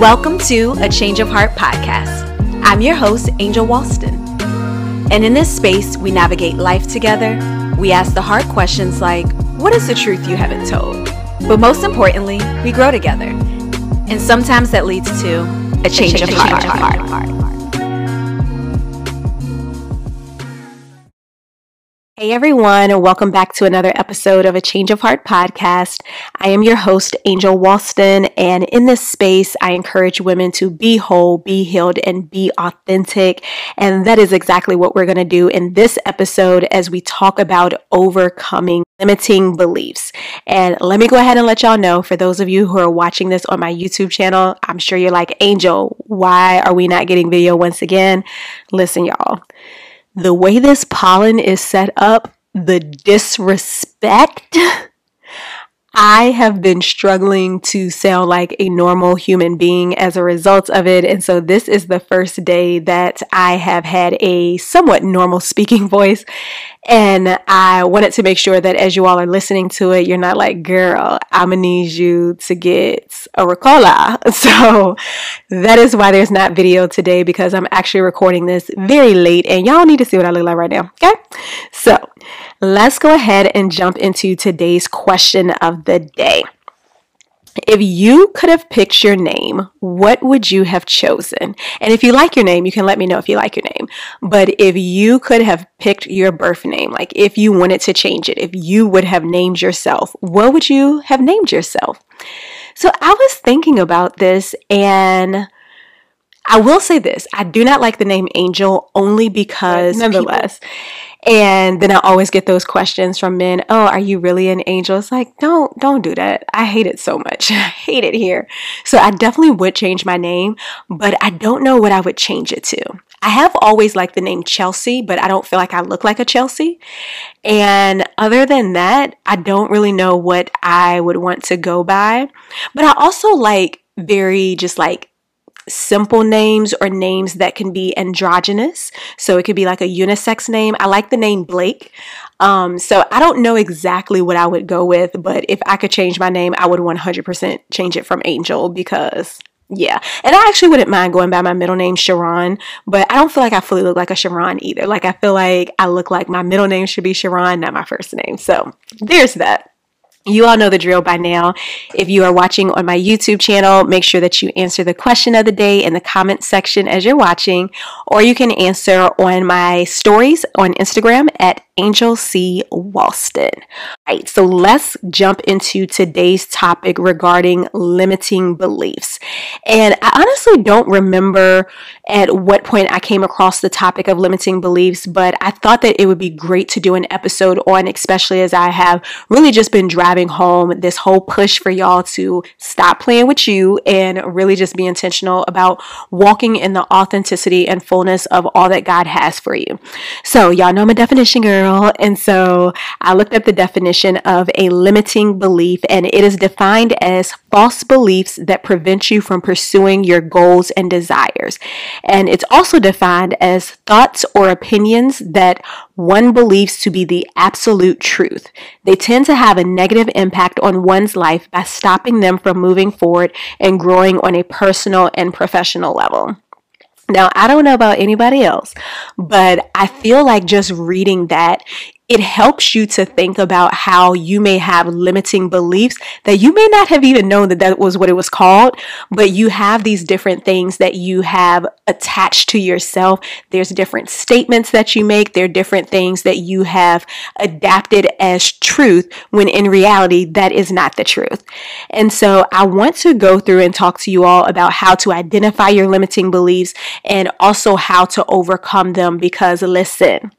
Welcome to a Change of Heart podcast. I'm your host, Angel Walston. And in this space, we navigate life together. We ask the hard questions like, What is the truth you haven't told? But most importantly, we grow together. And sometimes that leads to a change, a change of, heart. Of heart. Hey everyone, and welcome back to another episode of a Change of Heart podcast. I am your host, Angel Walston, and in this space, I encourage women to be whole, be healed, and be authentic. And that is exactly what we're going to do in this episode as we talk about overcoming limiting beliefs. And let me go ahead and let y'all know for those of you who are watching this on my YouTube channel, I'm sure you're like, Angel, why are we not getting video once again? Listen, y'all the way this pollen is set up, the disrespect I have been struggling to sound like a normal human being as a result of it. And so this is the first day that I have had a somewhat normal speaking voice. And I wanted to make sure that as you all are listening to it, you're not like, girl, I'm gonna need you to get a Ricola. So that is why there's not video today because I'm actually recording this very late and y'all need to see what I look like right now. Okay. So let's go ahead and jump into today's question of the day. If you could have picked your name, what would you have chosen? And if you like your name, you can let me know if you like your name. But if you could have picked your birth name, like if you wanted to change it, if you would have named yourself, what would you have named yourself? So I was thinking about this and I will say this I do not like the name Angel only because, nonetheless, people, and then I always get those questions from men, "Oh, are you really an angel?" It's like, "Don't don't do that. I hate it so much. I hate it here." So I definitely would change my name, but I don't know what I would change it to. I have always liked the name Chelsea, but I don't feel like I look like a Chelsea. And other than that, I don't really know what I would want to go by. But I also like very just like simple names or names that can be androgynous. So it could be like a unisex name. I like the name Blake. Um, so I don't know exactly what I would go with, but if I could change my name, I would 100% change it from Angel because yeah. And I actually wouldn't mind going by my middle name, Sharon, but I don't feel like I fully look like a Sharon either. Like I feel like I look like my middle name should be Sharon, not my first name. So there's that. You all know the drill by now. If you are watching on my YouTube channel, make sure that you answer the question of the day in the comment section as you're watching, or you can answer on my stories on Instagram at Angel C. Walston. All right, so let's jump into today's topic regarding limiting beliefs. And I honestly don't remember at what point I came across the topic of limiting beliefs, but I thought that it would be great to do an episode on, especially as I have really just been driving home this whole push for y'all to stop playing with you and really just be intentional about walking in the authenticity and fullness of all that God has for you. So, y'all know my definition, girl. And so I looked up the definition of a limiting belief, and it is defined as false beliefs that prevent you from pursuing your goals and desires. And it's also defined as thoughts or opinions that one believes to be the absolute truth. They tend to have a negative impact on one's life by stopping them from moving forward and growing on a personal and professional level. Now, I don't know about anybody else, but I feel like just reading that, it helps you to think about how you may have limiting beliefs that you may not have even known that that was what it was called, but you have these different things that you have attached to yourself. There's different statements that you make, there are different things that you have adapted as truth when in reality that is not the truth. And so I want to go through and talk to you all about how to identify your limiting beliefs and also how to overcome them because listen,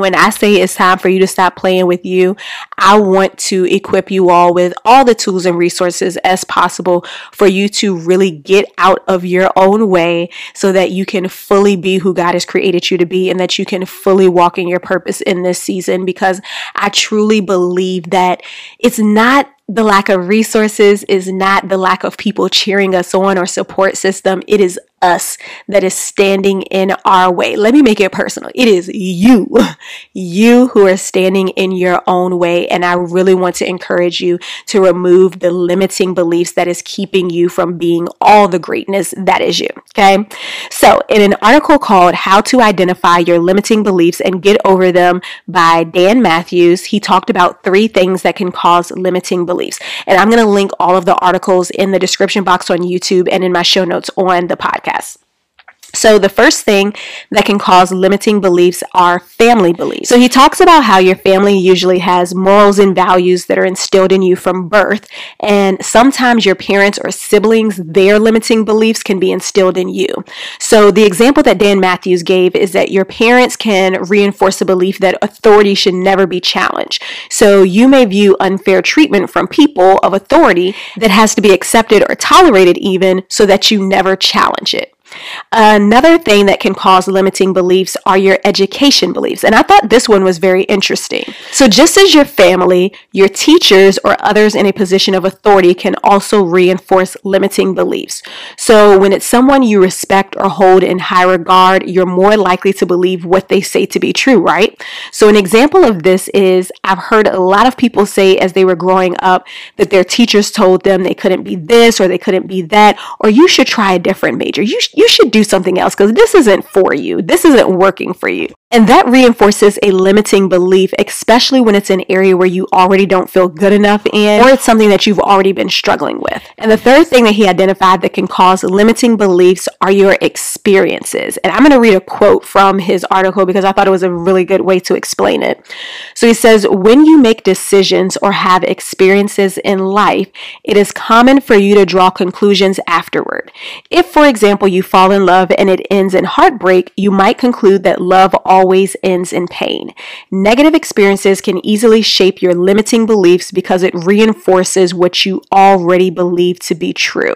when I say it's time for you to stop playing with you, I want to equip you all with all the tools and resources as possible for you to really get out of your own way so that you can fully be who God has created you to be and that you can fully walk in your purpose in this season. Because I truly believe that it's not the lack of resources is not the lack of people cheering us on or support system. It is us that is standing in our way. Let me make it personal. It is you, you who are standing in your own way. And I really want to encourage you to remove the limiting beliefs that is keeping you from being all the greatness that is you. Okay. So, in an article called How to Identify Your Limiting Beliefs and Get Over Them by Dan Matthews, he talked about three things that can cause limiting beliefs. And I'm going to link all of the articles in the description box on YouTube and in my show notes on the podcast podcast. So, the first thing that can cause limiting beliefs are family beliefs. So, he talks about how your family usually has morals and values that are instilled in you from birth, and sometimes your parents or siblings, their limiting beliefs can be instilled in you. So, the example that Dan Matthews gave is that your parents can reinforce a belief that authority should never be challenged. So, you may view unfair treatment from people of authority that has to be accepted or tolerated, even so that you never challenge it. Another thing that can cause limiting beliefs are your education beliefs. And I thought this one was very interesting. So, just as your family, your teachers, or others in a position of authority can also reinforce limiting beliefs. So, when it's someone you respect or hold in high regard, you're more likely to believe what they say to be true, right? So, an example of this is I've heard a lot of people say as they were growing up that their teachers told them they couldn't be this or they couldn't be that, or you should try a different major. You, you should do something else because this isn't for you. This isn't working for you. And that reinforces a limiting belief, especially when it's an area where you already don't feel good enough in, or it's something that you've already been struggling with. And the third thing that he identified that can cause limiting beliefs are your experiences. And I'm going to read a quote from his article because I thought it was a really good way to explain it. So he says, When you make decisions or have experiences in life, it is common for you to draw conclusions afterward. If, for example, you fall in love and it ends in heartbreak, you might conclude that love always ends in pain. Negative experiences can easily shape your limiting beliefs because it reinforces what you already believe to be true.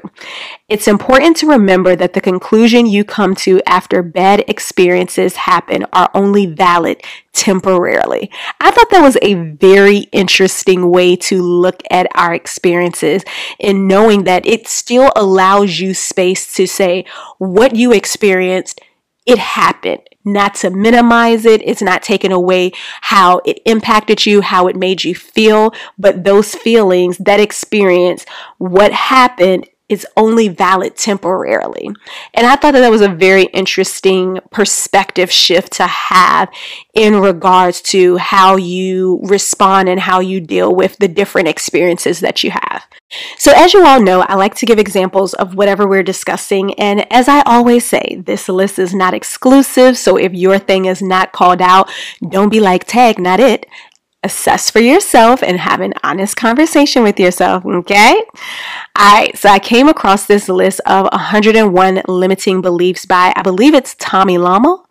It's important to remember that the conclusion you come to after bad experiences happen are only valid temporarily. I thought that was a very interesting way to look at our experiences in knowing that it still allows you space to say what you experienced it happened not to minimize it. It's not taking away how it impacted you, how it made you feel, but those feelings, that experience, what happened is only valid temporarily. And I thought that that was a very interesting perspective shift to have in regards to how you respond and how you deal with the different experiences that you have. So, as you all know, I like to give examples of whatever we're discussing. And as I always say, this list is not exclusive. So, if your thing is not called out, don't be like, tag, not it assess for yourself and have an honest conversation with yourself, okay? All right, so I came across this list of 101 limiting beliefs by, I believe it's Tommy Lama.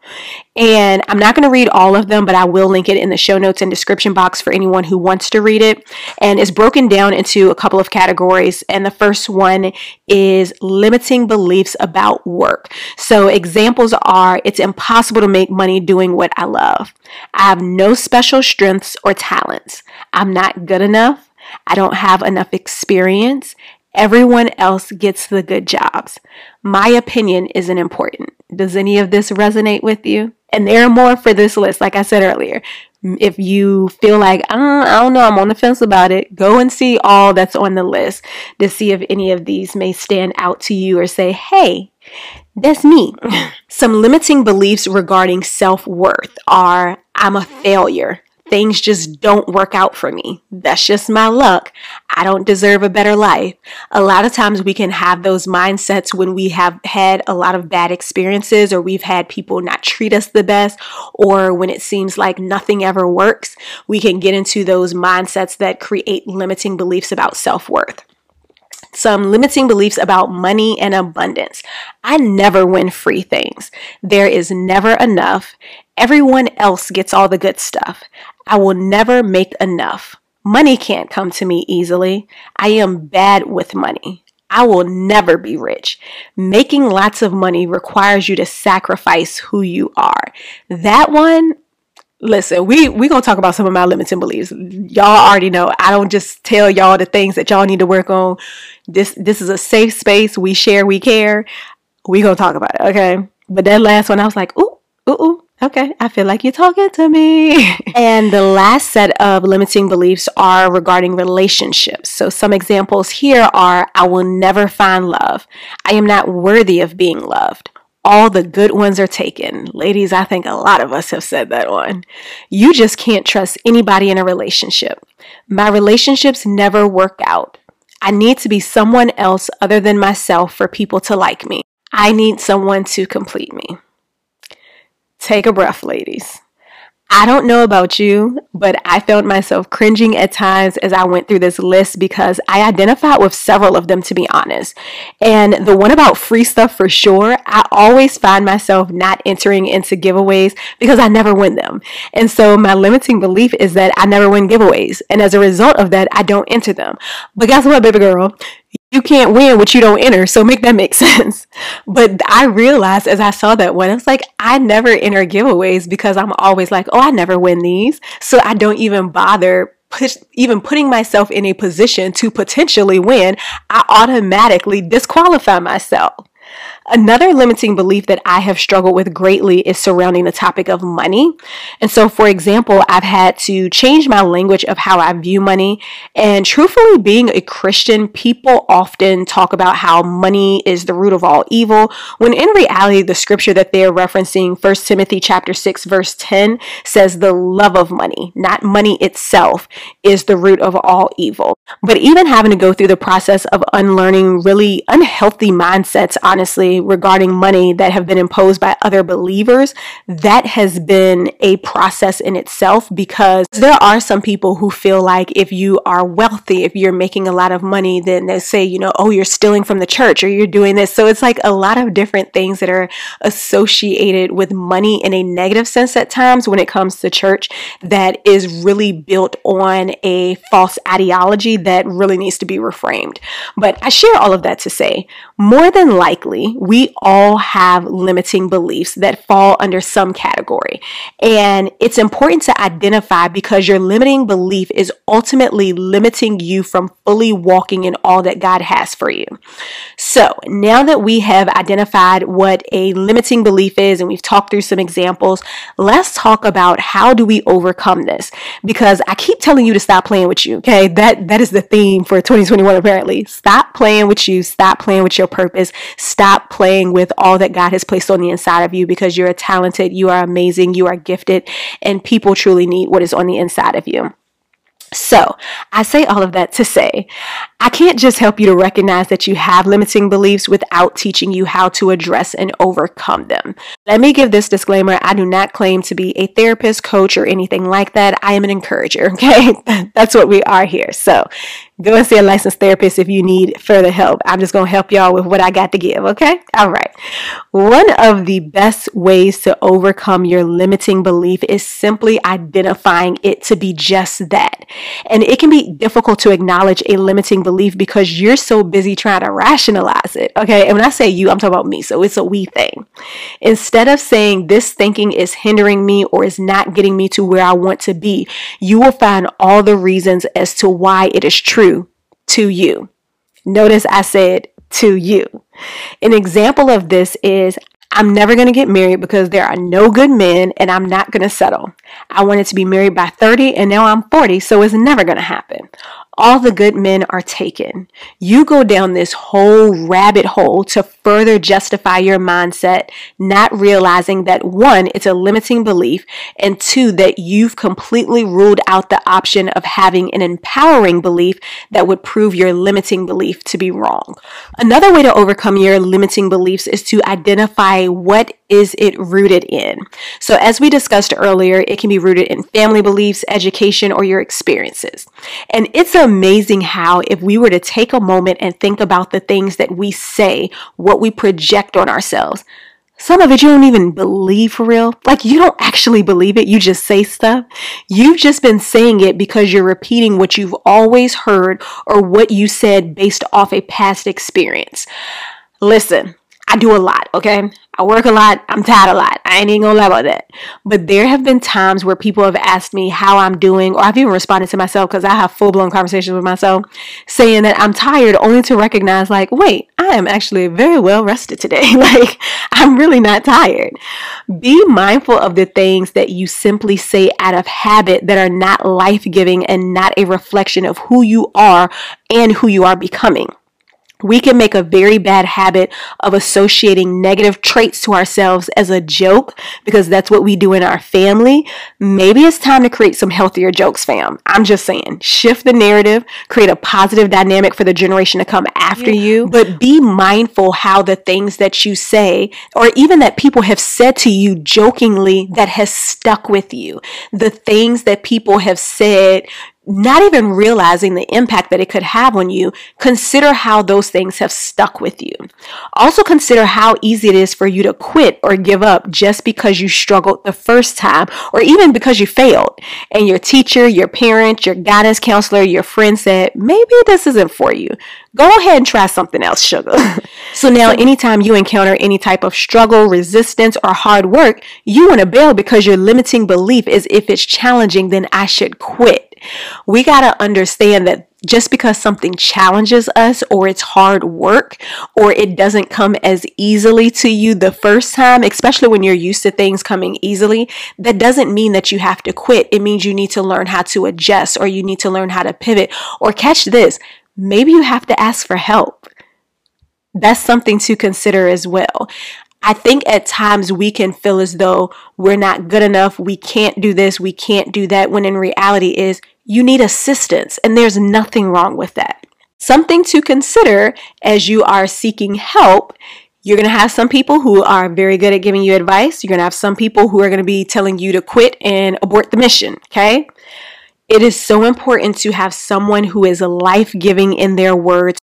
And I'm not going to read all of them, but I will link it in the show notes and description box for anyone who wants to read it. And it's broken down into a couple of categories. And the first one is limiting beliefs about work. So examples are it's impossible to make money doing what I love. I have no special strengths or talents. I'm not good enough. I don't have enough experience. Everyone else gets the good jobs. My opinion isn't important. Does any of this resonate with you? And there are more for this list, like I said earlier. If you feel like, I don't, I don't know, I'm on the fence about it, go and see all that's on the list to see if any of these may stand out to you or say, hey, that's me. Some limiting beliefs regarding self worth are I'm a failure things just don't work out for me. That's just my luck. I don't deserve a better life. A lot of times we can have those mindsets when we have had a lot of bad experiences or we've had people not treat us the best or when it seems like nothing ever works. We can get into those mindsets that create limiting beliefs about self worth some limiting beliefs about money and abundance. I never win free things. There is never enough. Everyone else gets all the good stuff. I will never make enough. Money can't come to me easily. I am bad with money. I will never be rich. Making lots of money requires you to sacrifice who you are. That one, listen, we we gonna talk about some of my limiting beliefs. Y'all already know. I don't just tell y'all the things that y'all need to work on. This this is a safe space. We share, we care. we gonna talk about it, okay? But that last one, I was like, ooh, ooh, ooh. Okay, I feel like you're talking to me. and the last set of limiting beliefs are regarding relationships. So, some examples here are I will never find love. I am not worthy of being loved. All the good ones are taken. Ladies, I think a lot of us have said that one. You just can't trust anybody in a relationship. My relationships never work out. I need to be someone else other than myself for people to like me. I need someone to complete me. Take a breath, ladies. I don't know about you, but I felt myself cringing at times as I went through this list because I identified with several of them, to be honest. And the one about free stuff for sure, I always find myself not entering into giveaways because I never win them. And so my limiting belief is that I never win giveaways. And as a result of that, I don't enter them. But guess what, baby girl? You can't win what you don't enter. So make that make sense. But I realized as I saw that one, I was like, I never enter giveaways because I'm always like, oh, I never win these. So I don't even bother push, even putting myself in a position to potentially win. I automatically disqualify myself. Another limiting belief that I have struggled with greatly is surrounding the topic of money. And so, for example, I've had to change my language of how I view money. And truthfully, being a Christian, people often talk about how money is the root of all evil, when in reality, the scripture that they're referencing, 1 Timothy chapter 6, verse 10, says the love of money, not money itself, is the root of all evil. But even having to go through the process of unlearning really unhealthy mindsets, honestly, regarding money that have been imposed by other believers, that has been a process in itself because there are some people who feel like if you are wealthy, if you're making a lot of money, then they say, you know, oh, you're stealing from the church or you're doing this. So it's like a lot of different things that are associated with money in a negative sense at times when it comes to church that is really built on a false ideology that really needs to be reframed. But I share all of that to say more than likely, we all have limiting beliefs that fall under some category. And it's important to identify because your limiting belief is ultimately limiting you from fully walking in all that God has for you. So now that we have identified what a limiting belief is and we've talked through some examples, let's talk about how do we overcome this? Because I keep telling you to stop playing with you. Okay. That, that is the theme for 2021 apparently. Stop playing with you. Stop playing with your purpose. Stop playing with all that God has placed on the inside of you because you're talented, you are amazing, you are gifted, and people truly need what is on the inside of you. So, I say all of that to say, I can't just help you to recognize that you have limiting beliefs without teaching you how to address and overcome them. Let me give this disclaimer I do not claim to be a therapist, coach, or anything like that. I am an encourager, okay? That's what we are here. So, Go and see a licensed therapist if you need further help. I'm just going to help y'all with what I got to give, okay? All right. One of the best ways to overcome your limiting belief is simply identifying it to be just that. And it can be difficult to acknowledge a limiting belief because you're so busy trying to rationalize it, okay? And when I say you, I'm talking about me, so it's a we thing. Instead of saying this thinking is hindering me or is not getting me to where I want to be, you will find all the reasons as to why it is true true to you. Notice I said to you. An example of this is I'm never going to get married because there are no good men and I'm not going to settle. I wanted to be married by 30 and now I'm 40, so it's never going to happen all the good men are taken. You go down this whole rabbit hole to further justify your mindset, not realizing that one, it's a limiting belief, and two, that you've completely ruled out the option of having an empowering belief that would prove your limiting belief to be wrong. Another way to overcome your limiting beliefs is to identify what is it rooted in. So as we discussed earlier, it can be rooted in family beliefs, education, or your experiences. And it's amazing how, if we were to take a moment and think about the things that we say, what we project on ourselves, some of it you don't even believe for real. Like you don't actually believe it. You just say stuff. You've just been saying it because you're repeating what you've always heard or what you said based off a past experience. Listen, I do a lot, okay? I work a lot. I'm tired a lot. I ain't even gonna lie about that. But there have been times where people have asked me how I'm doing, or I've even responded to myself because I have full blown conversations with myself saying that I'm tired, only to recognize, like, wait, I am actually very well rested today. like, I'm really not tired. Be mindful of the things that you simply say out of habit that are not life giving and not a reflection of who you are and who you are becoming we can make a very bad habit of associating negative traits to ourselves as a joke because that's what we do in our family. Maybe it's time to create some healthier jokes, fam. I'm just saying, shift the narrative, create a positive dynamic for the generation to come after yeah. you, but be mindful how the things that you say or even that people have said to you jokingly that has stuck with you. The things that people have said not even realizing the impact that it could have on you, consider how those things have stuck with you. Also, consider how easy it is for you to quit or give up just because you struggled the first time or even because you failed. And your teacher, your parent, your guidance counselor, your friend said, maybe this isn't for you. Go ahead and try something else, sugar. so now, anytime you encounter any type of struggle, resistance, or hard work, you want to bail because your limiting belief is if it's challenging, then I should quit. We got to understand that just because something challenges us or it's hard work or it doesn't come as easily to you the first time, especially when you're used to things coming easily, that doesn't mean that you have to quit. It means you need to learn how to adjust or you need to learn how to pivot or catch this. Maybe you have to ask for help. That's something to consider as well. I think at times we can feel as though we're not good enough, we can't do this, we can't do that, when in reality is you need assistance, and there's nothing wrong with that. Something to consider as you are seeking help. You're going to have some people who are very good at giving you advice. You're going to have some people who are going to be telling you to quit and abort the mission, okay? It is so important to have someone who is life giving in their words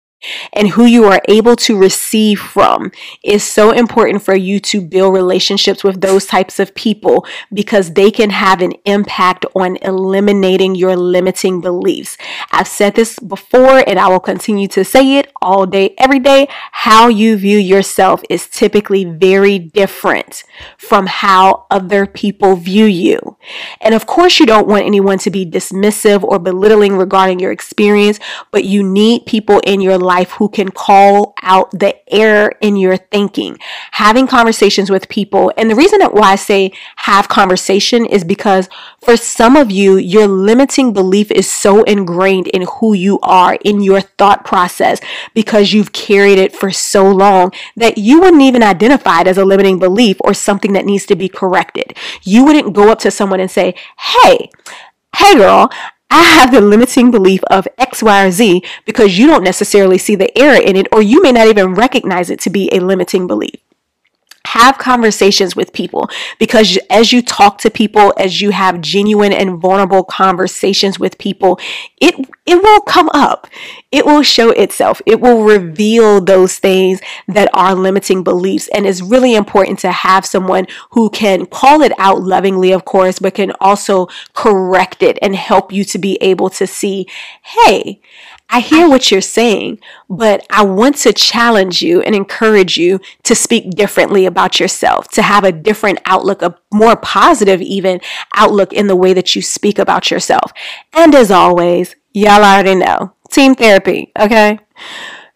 and who you are able to receive from is so important for you to build relationships with those types of people because they can have an impact on eliminating your limiting beliefs. I've said this before and I will continue to say it all day, every day. How you view yourself is typically very different from how other people view you. And of course, you don't want anyone to be dismissive or belittling regarding your experience, but you need people in your life life who can call out the error in your thinking. Having conversations with people. And the reason why I say have conversation is because for some of you, your limiting belief is so ingrained in who you are, in your thought process, because you've carried it for so long that you wouldn't even identify it as a limiting belief or something that needs to be corrected. You wouldn't go up to someone and say, Hey, hey girl, I have the limiting belief of X, Y, or Z because you don't necessarily see the error in it, or you may not even recognize it to be a limiting belief have conversations with people because as you talk to people as you have genuine and vulnerable conversations with people it it will come up. It will show itself. It will reveal those things that are limiting beliefs. And it's really important to have someone who can call it out lovingly of course but can also correct it and help you to be able to see hey I hear what you're saying, but I want to challenge you and encourage you to speak differently about yourself, to have a different outlook, a more positive, even outlook in the way that you speak about yourself. And as always, y'all already know team therapy, okay?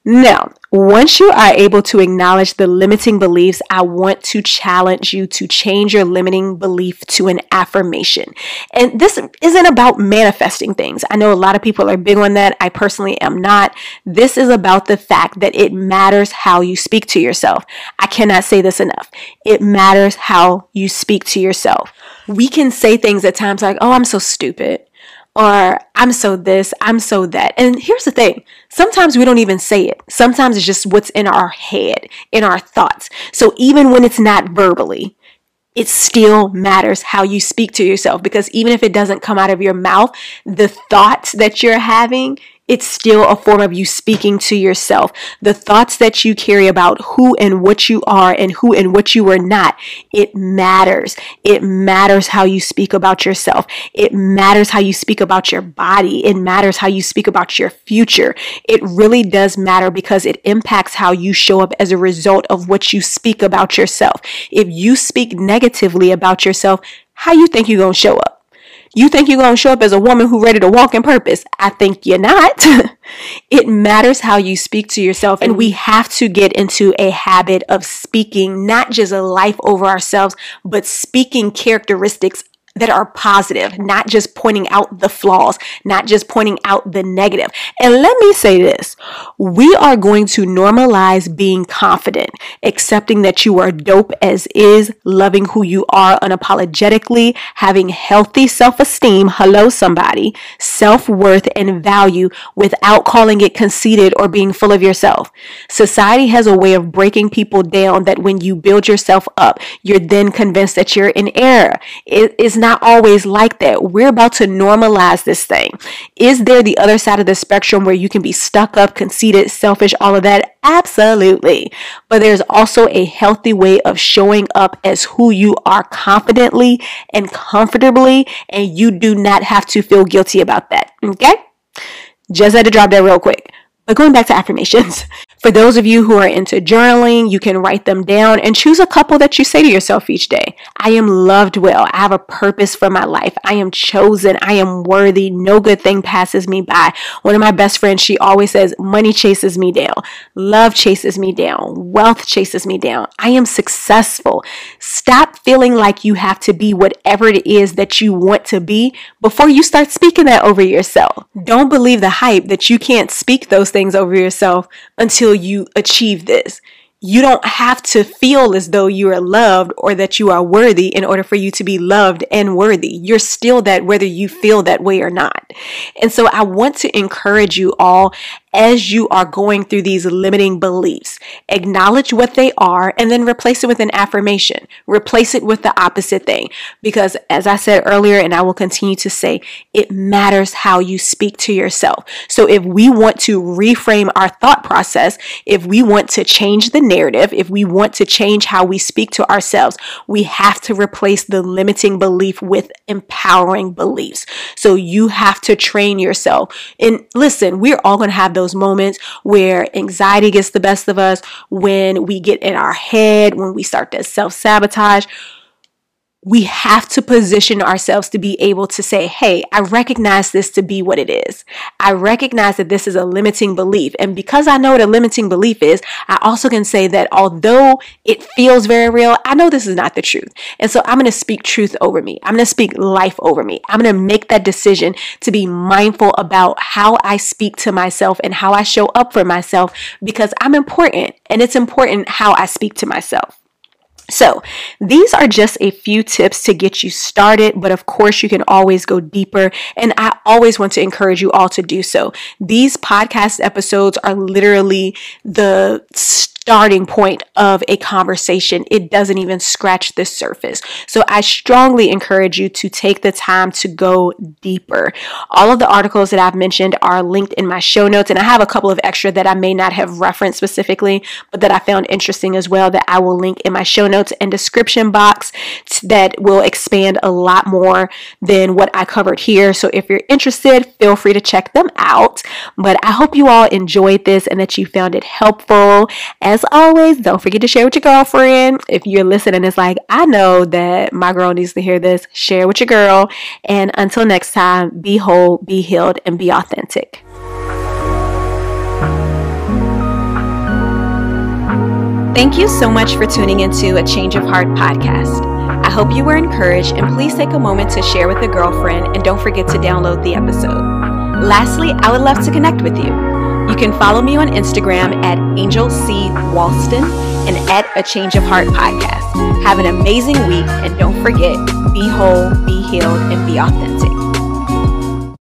Now, once you are able to acknowledge the limiting beliefs, I want to challenge you to change your limiting belief to an affirmation. And this isn't about manifesting things. I know a lot of people are big on that. I personally am not. This is about the fact that it matters how you speak to yourself. I cannot say this enough. It matters how you speak to yourself. We can say things at times like, oh, I'm so stupid or I'm so this, I'm so that. And here's the thing sometimes we don't even say it, sometimes it's just what's in our head, in our thoughts. So even when it's not verbally, it still matters how you speak to yourself because even if it doesn't come out of your mouth, the thoughts that you're having it's still a form of you speaking to yourself. The thoughts that you carry about who and what you are and who and what you are not, it matters. It matters how you speak about yourself. It matters how you speak about your body. It matters how you speak about your future. It really does matter because it impacts how you show up as a result of what you speak about yourself. If you speak negatively about yourself, how you think you're going to show up? You think you're going to show up as a woman who ready to walk in purpose? I think you're not. it matters how you speak to yourself and we mm. have to get into a habit of speaking not just a life over ourselves, but speaking characteristics that are positive, not just pointing out the flaws, not just pointing out the negative. And let me say this we are going to normalize being confident, accepting that you are dope as is, loving who you are unapologetically, having healthy self esteem, hello, somebody, self worth, and value without calling it conceited or being full of yourself. Society has a way of breaking people down that when you build yourself up, you're then convinced that you're in error. It is not not always like that. We're about to normalize this thing. Is there the other side of the spectrum where you can be stuck up, conceited, selfish, all of that? Absolutely. But there's also a healthy way of showing up as who you are confidently and comfortably, and you do not have to feel guilty about that. Okay? Just had to drop that real quick. But going back to affirmations, for those of you who are into journaling, you can write them down and choose a couple that you say to yourself each day. I am loved well. I have a purpose for my life. I am chosen. I am worthy. No good thing passes me by. One of my best friends, she always says, money chases me down. Love chases me down. Wealth chases me down. I am successful. Stop feeling like you have to be whatever it is that you want to be before you start speaking that over yourself. Don't believe the hype that you can't speak those things over yourself until until you achieve this. You don't have to feel as though you are loved or that you are worthy in order for you to be loved and worthy. You're still that whether you feel that way or not. And so I want to encourage you all as you are going through these limiting beliefs. Acknowledge what they are and then replace it with an affirmation. Replace it with the opposite thing. Because as I said earlier, and I will continue to say, it matters how you speak to yourself. So if we want to reframe our thought process, if we want to change the narrative, if we want to change how we speak to ourselves, we have to replace the limiting belief with empowering beliefs. So you have to train yourself. And listen, we're all going to have those moments where anxiety gets the best of us, when we get in our head, when we start to self sabotage we have to position ourselves to be able to say, Hey, I recognize this to be what it is. I recognize that this is a limiting belief. And because I know what a limiting belief is, I also can say that although it feels very real, I know this is not the truth. And so I'm going to speak truth over me. I'm going to speak life over me. I'm going to make that decision to be mindful about how I speak to myself and how I show up for myself because I'm important and it's important how I speak to myself. So, these are just a few tips to get you started, but of course, you can always go deeper. And I always want to encourage you all to do so. These podcast episodes are literally the starting point of a conversation. It doesn't even scratch the surface. So I strongly encourage you to take the time to go deeper. All of the articles that I've mentioned are linked in my show notes, and I have a couple of extra that I may not have referenced specifically, but that I found interesting as well that I will link in my show notes and description box that will expand a lot more than what I covered here. So if you're interested, feel free to check them out. But I hope you all enjoyed this and that you found it helpful. As as always, don't forget to share with your girlfriend. If you're listening, it's like, I know that my girl needs to hear this. Share with your girl. And until next time, be whole, be healed, and be authentic. Thank you so much for tuning into a Change of Heart podcast. I hope you were encouraged and please take a moment to share with a girlfriend and don't forget to download the episode. Lastly, I would love to connect with you. You can follow me on Instagram at Angel C. Walston and at A Change of Heart Podcast. Have an amazing week and don't forget be whole, be healed, and be authentic.